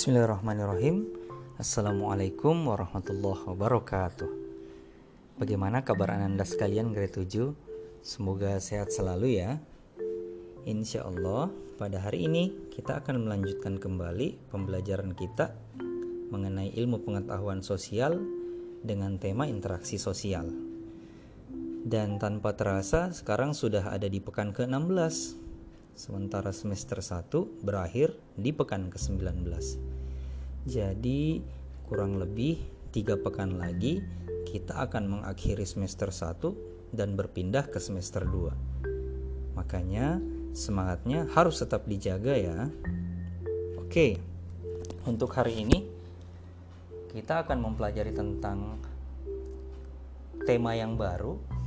Bismillahirrahmanirrahim. Assalamualaikum warahmatullahi wabarakatuh. Bagaimana kabar anda sekalian grade 7? Semoga sehat selalu ya. Insya Allah pada hari ini kita akan melanjutkan kembali pembelajaran kita Mengenai ilmu pengetahuan sosial dengan tema interaksi sosial. Dan tanpa terasa sekarang sudah ada di pekan ke-16 sementara semester 1 berakhir di pekan ke-19. Jadi kurang lebih tiga pekan lagi kita akan mengakhiri semester 1 dan berpindah ke semester 2. Makanya semangatnya harus tetap dijaga ya. Oke. Untuk hari ini kita akan mempelajari tentang tema yang baru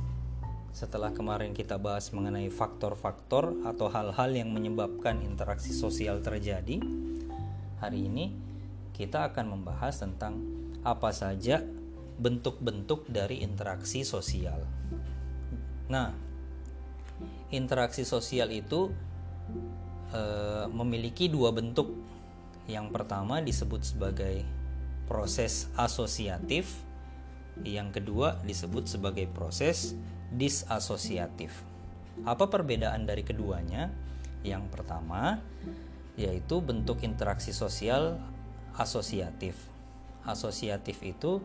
setelah kemarin kita bahas mengenai faktor-faktor atau hal-hal yang menyebabkan interaksi sosial terjadi, hari ini kita akan membahas tentang apa saja bentuk-bentuk dari interaksi sosial. Nah, interaksi sosial itu e, memiliki dua bentuk. Yang pertama disebut sebagai proses asosiatif, yang kedua disebut sebagai proses disasosiatif. Apa perbedaan dari keduanya? Yang pertama yaitu bentuk interaksi sosial asosiatif. Asosiatif itu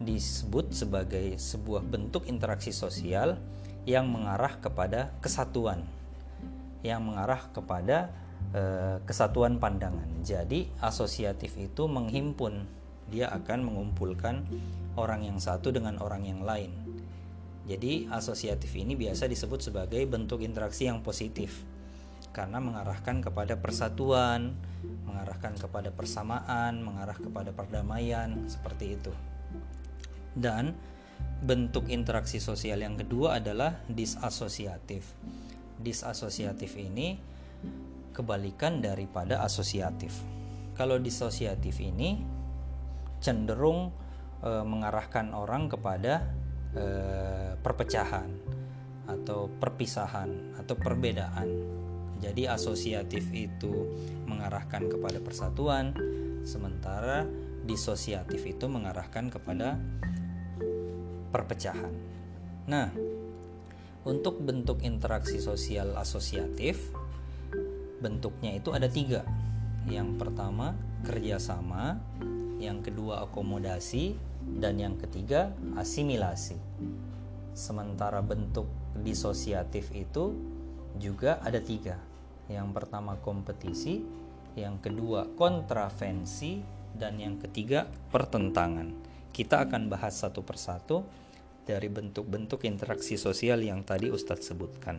disebut sebagai sebuah bentuk interaksi sosial yang mengarah kepada kesatuan, yang mengarah kepada e, kesatuan pandangan. Jadi, asosiatif itu menghimpun, dia akan mengumpulkan orang yang satu dengan orang yang lain. Jadi asosiatif ini biasa disebut sebagai bentuk interaksi yang positif karena mengarahkan kepada persatuan, mengarahkan kepada persamaan, mengarah kepada perdamaian seperti itu. Dan bentuk interaksi sosial yang kedua adalah disasosiatif. Disasosiatif ini kebalikan daripada asosiatif. Kalau disosiatif ini cenderung e, mengarahkan orang kepada eh, perpecahan atau perpisahan atau perbedaan. Jadi asosiatif itu mengarahkan kepada persatuan, sementara disosiatif itu mengarahkan kepada perpecahan. Nah, untuk bentuk interaksi sosial asosiatif, bentuknya itu ada tiga. Yang pertama kerjasama, yang kedua akomodasi, dan yang ketiga asimilasi. Sementara bentuk disosiatif itu juga ada tiga. Yang pertama kompetisi, yang kedua kontravensi, dan yang ketiga pertentangan. Kita akan bahas satu persatu dari bentuk-bentuk interaksi sosial yang tadi Ustadz sebutkan.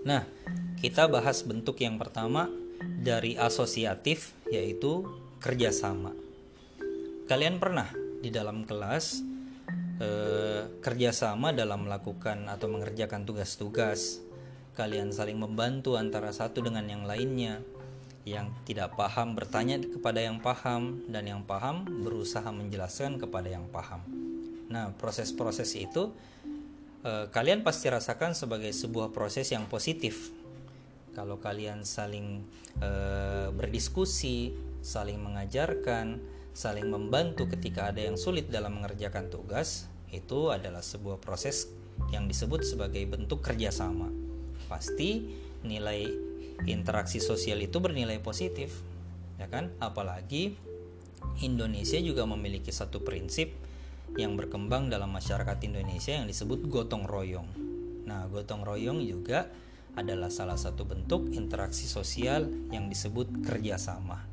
Nah, kita bahas bentuk yang pertama dari asosiatif yaitu kerjasama. Kalian pernah di dalam kelas eh, kerjasama dalam melakukan atau mengerjakan tugas-tugas. Kalian saling membantu antara satu dengan yang lainnya. Yang tidak paham bertanya kepada yang paham dan yang paham berusaha menjelaskan kepada yang paham. Nah, proses-proses itu eh, kalian pasti rasakan sebagai sebuah proses yang positif. Kalau kalian saling eh, berdiskusi, saling mengajarkan, saling membantu ketika ada yang sulit dalam mengerjakan tugas itu adalah sebuah proses yang disebut sebagai bentuk kerjasama. Pasti nilai interaksi sosial itu bernilai positif, ya kan? Apalagi Indonesia juga memiliki satu prinsip yang berkembang dalam masyarakat Indonesia yang disebut gotong royong. Nah, gotong royong juga adalah salah satu bentuk interaksi sosial yang disebut kerjasama.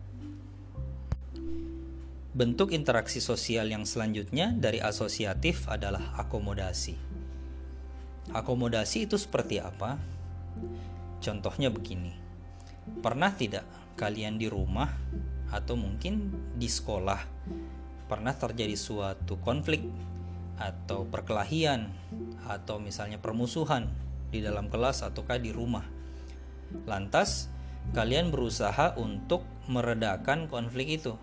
Bentuk interaksi sosial yang selanjutnya dari asosiatif adalah akomodasi. Akomodasi itu seperti apa? Contohnya begini. Pernah tidak kalian di rumah atau mungkin di sekolah pernah terjadi suatu konflik atau perkelahian atau misalnya permusuhan di dalam kelas ataukah di rumah. Lantas kalian berusaha untuk meredakan konflik itu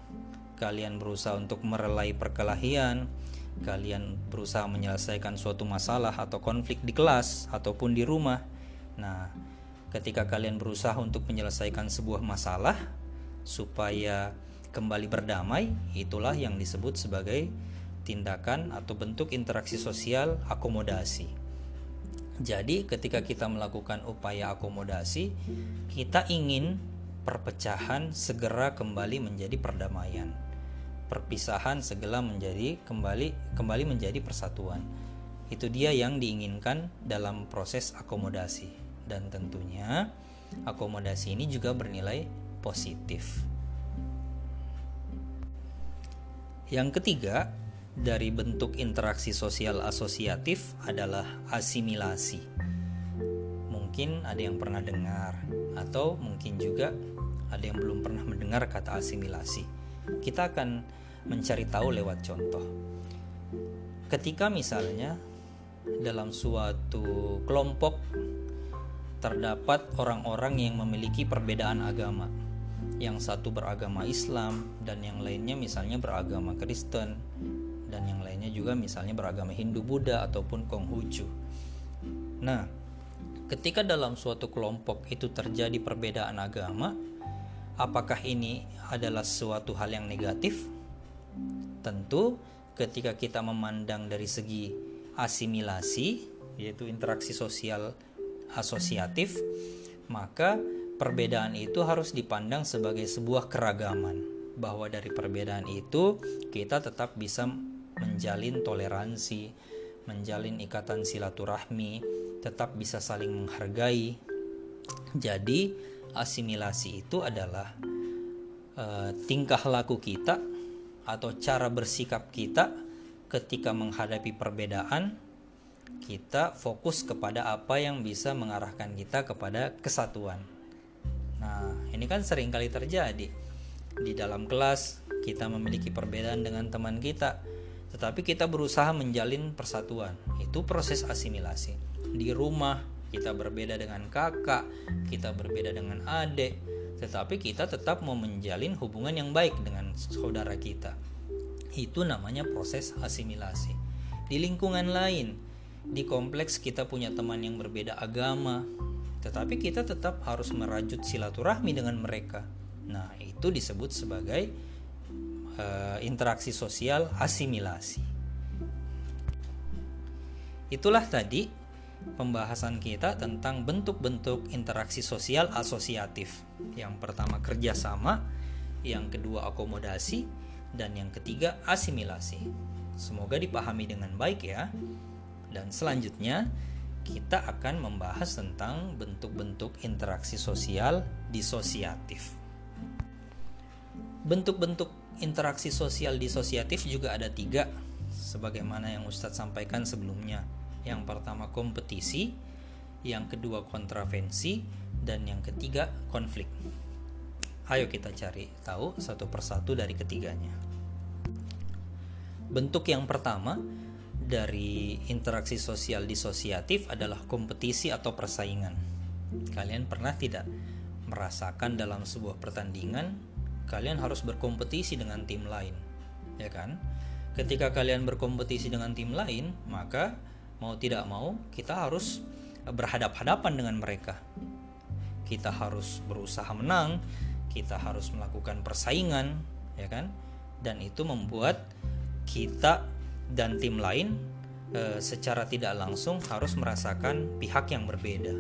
kalian berusaha untuk merelai perkelahian, kalian berusaha menyelesaikan suatu masalah atau konflik di kelas ataupun di rumah. Nah, ketika kalian berusaha untuk menyelesaikan sebuah masalah, supaya kembali berdamai, itulah yang disebut sebagai tindakan atau bentuk interaksi sosial akomodasi. Jadi, ketika kita melakukan upaya akomodasi, kita ingin perpecahan segera kembali menjadi perdamaian. Perpisahan segera menjadi kembali kembali menjadi persatuan. Itu dia yang diinginkan dalam proses akomodasi dan tentunya akomodasi ini juga bernilai positif. Yang ketiga, dari bentuk interaksi sosial asosiatif adalah asimilasi. Mungkin ada yang pernah dengar, atau mungkin juga ada yang belum pernah mendengar kata asimilasi. Kita akan mencari tahu lewat contoh. Ketika misalnya dalam suatu kelompok terdapat orang-orang yang memiliki perbedaan agama yang satu beragama Islam dan yang lainnya misalnya beragama Kristen dan yang lainnya juga misalnya beragama Hindu Buddha ataupun Konghucu. Nah, ketika dalam suatu kelompok itu terjadi perbedaan agama, apakah ini adalah suatu hal yang negatif? Tentu ketika kita memandang dari segi asimilasi yaitu interaksi sosial asosiatif, maka perbedaan itu harus dipandang sebagai sebuah keragaman, bahwa dari perbedaan itu kita tetap bisa menjalin toleransi, menjalin ikatan silaturahmi, tetap bisa saling menghargai. Jadi, asimilasi itu adalah uh, tingkah laku kita atau cara bersikap kita ketika menghadapi perbedaan kita fokus kepada apa yang bisa mengarahkan kita kepada kesatuan Nah, ini kan sering kali terjadi. Di dalam kelas, kita memiliki perbedaan dengan teman kita, tetapi kita berusaha menjalin persatuan. Itu proses asimilasi. Di rumah, kita berbeda dengan kakak, kita berbeda dengan adik, tetapi kita tetap mau menjalin hubungan yang baik dengan saudara kita. Itu namanya proses asimilasi. Di lingkungan lain, di kompleks kita punya teman yang berbeda agama, tetapi kita tetap harus merajut silaturahmi dengan mereka. Nah, itu disebut sebagai uh, interaksi sosial asimilasi. Itulah tadi pembahasan kita tentang bentuk-bentuk interaksi sosial asosiatif. Yang pertama kerjasama, yang kedua akomodasi, dan yang ketiga asimilasi. Semoga dipahami dengan baik ya. Dan selanjutnya kita akan membahas tentang bentuk-bentuk interaksi sosial disosiatif. Bentuk-bentuk interaksi sosial disosiatif juga ada tiga, sebagaimana yang Ustadz sampaikan sebelumnya. Yang pertama kompetisi, yang kedua kontravensi, dan yang ketiga konflik. Ayo kita cari tahu satu persatu dari ketiganya. Bentuk yang pertama dari interaksi sosial disosiatif adalah kompetisi atau persaingan. Kalian pernah tidak merasakan dalam sebuah pertandingan kalian harus berkompetisi dengan tim lain, ya kan? Ketika kalian berkompetisi dengan tim lain, maka mau tidak mau kita harus berhadap-hadapan dengan mereka. Kita harus berusaha menang, kita harus melakukan persaingan, ya kan? Dan itu membuat kita dan tim lain e, secara tidak langsung harus merasakan pihak yang berbeda.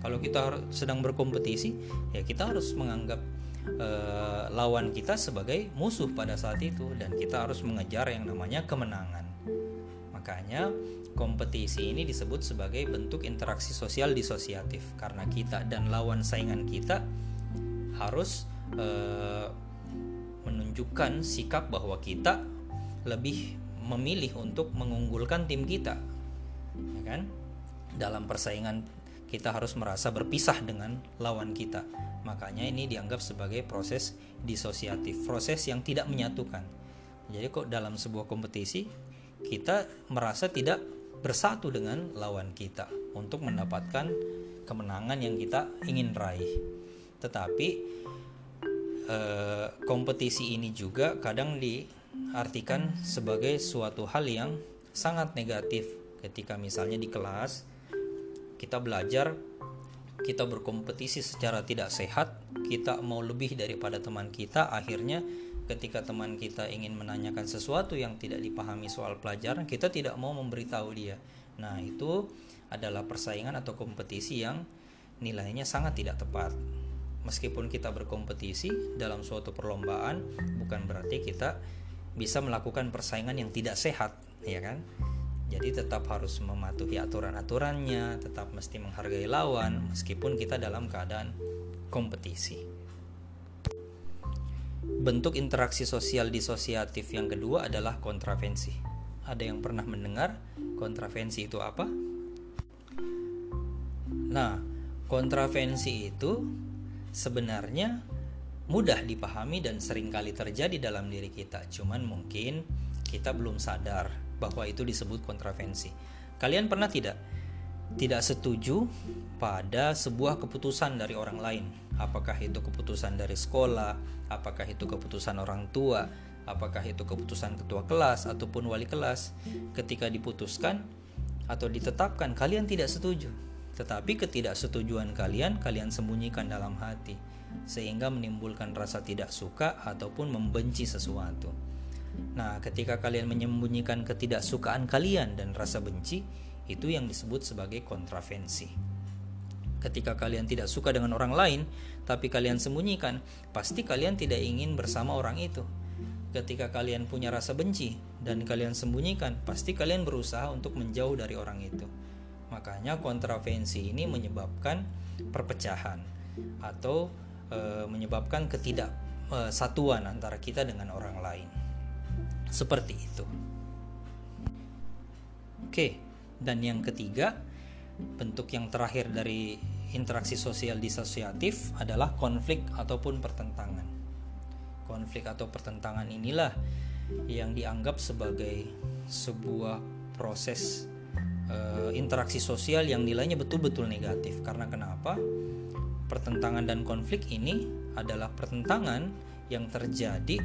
Kalau kita sedang berkompetisi, ya kita harus menganggap e, lawan kita sebagai musuh pada saat itu dan kita harus mengejar yang namanya kemenangan. Makanya kompetisi ini disebut sebagai bentuk interaksi sosial disosiatif. Karena kita dan lawan saingan kita harus e, menunjukkan sikap bahwa kita lebih memilih untuk mengunggulkan tim kita. Ya kan? Dalam persaingan kita harus merasa berpisah dengan lawan kita. Makanya ini dianggap sebagai proses disosiatif proses yang tidak menyatukan. Jadi kok dalam sebuah kompetisi kita merasa tidak bersatu dengan lawan kita untuk mendapatkan kemenangan yang kita ingin raih. Tetapi eh, kompetisi ini juga kadang di artikan sebagai suatu hal yang sangat negatif. Ketika misalnya di kelas kita belajar kita berkompetisi secara tidak sehat, kita mau lebih daripada teman kita, akhirnya ketika teman kita ingin menanyakan sesuatu yang tidak dipahami soal pelajaran, kita tidak mau memberitahu dia. Nah, itu adalah persaingan atau kompetisi yang nilainya sangat tidak tepat. Meskipun kita berkompetisi dalam suatu perlombaan, bukan berarti kita bisa melakukan persaingan yang tidak sehat, ya kan? Jadi tetap harus mematuhi aturan-aturannya, tetap mesti menghargai lawan meskipun kita dalam keadaan kompetisi. Bentuk interaksi sosial disosiatif yang kedua adalah kontravensi. Ada yang pernah mendengar kontravensi itu apa? Nah, kontravensi itu sebenarnya mudah dipahami dan sering kali terjadi dalam diri kita. Cuman mungkin kita belum sadar bahwa itu disebut kontravensi. Kalian pernah tidak tidak setuju pada sebuah keputusan dari orang lain? Apakah itu keputusan dari sekolah, apakah itu keputusan orang tua, apakah itu keputusan ketua kelas ataupun wali kelas? Ketika diputuskan atau ditetapkan, kalian tidak setuju. Tetapi ketidaksetujuan kalian kalian sembunyikan dalam hati sehingga menimbulkan rasa tidak suka ataupun membenci sesuatu. Nah, ketika kalian menyembunyikan ketidaksukaan kalian dan rasa benci, itu yang disebut sebagai kontravensi. Ketika kalian tidak suka dengan orang lain, tapi kalian sembunyikan, pasti kalian tidak ingin bersama orang itu. Ketika kalian punya rasa benci dan kalian sembunyikan, pasti kalian berusaha untuk menjauh dari orang itu. Makanya kontravensi ini menyebabkan perpecahan atau e, menyebabkan ketidaksatuan antara kita dengan orang lain. Seperti itu. Oke, dan yang ketiga, bentuk yang terakhir dari interaksi sosial disosiatif adalah konflik ataupun pertentangan. Konflik atau pertentangan inilah yang dianggap sebagai sebuah proses e, interaksi sosial yang nilainya betul-betul negatif. Karena kenapa? Pertentangan dan konflik ini adalah pertentangan yang terjadi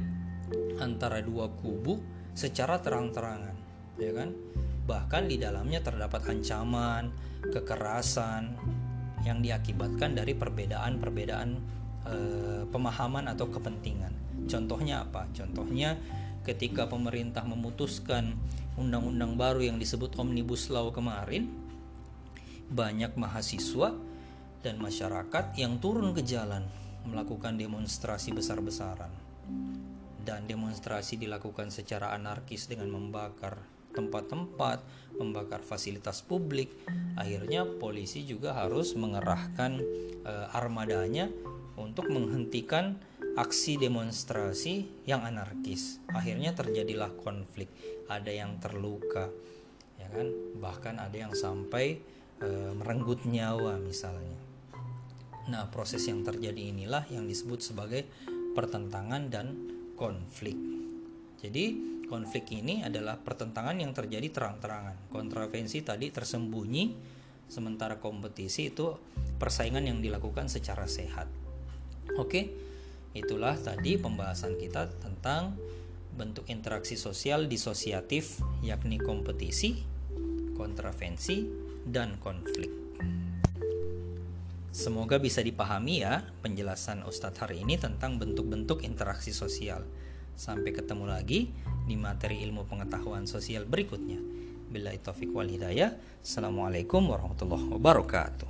antara dua kubu secara terang-terangan, ya kan? Bahkan di dalamnya terdapat ancaman, kekerasan yang diakibatkan dari perbedaan-perbedaan e, pemahaman atau kepentingan. Contohnya apa? Contohnya ketika pemerintah memutuskan undang-undang baru yang disebut Omnibus Law kemarin, banyak mahasiswa dan masyarakat yang turun ke jalan melakukan demonstrasi besar-besaran dan demonstrasi dilakukan secara anarkis dengan membakar tempat-tempat, membakar fasilitas publik. Akhirnya polisi juga harus mengerahkan e, armadanya untuk menghentikan aksi demonstrasi yang anarkis. Akhirnya terjadilah konflik, ada yang terluka, ya kan? Bahkan ada yang sampai e, merenggut nyawa misalnya. Nah, proses yang terjadi inilah yang disebut sebagai pertentangan dan konflik. Jadi konflik ini adalah pertentangan yang terjadi terang-terangan. Kontravensi tadi tersembunyi, sementara kompetisi itu persaingan yang dilakukan secara sehat. Oke, itulah tadi pembahasan kita tentang bentuk interaksi sosial disosiatif yakni kompetisi, kontravensi, dan konflik. Semoga bisa dipahami ya penjelasan Ustadz hari ini tentang bentuk-bentuk interaksi sosial. Sampai ketemu lagi di materi ilmu pengetahuan sosial berikutnya. Bila taufik wal hidayah. Assalamualaikum warahmatullahi wabarakatuh.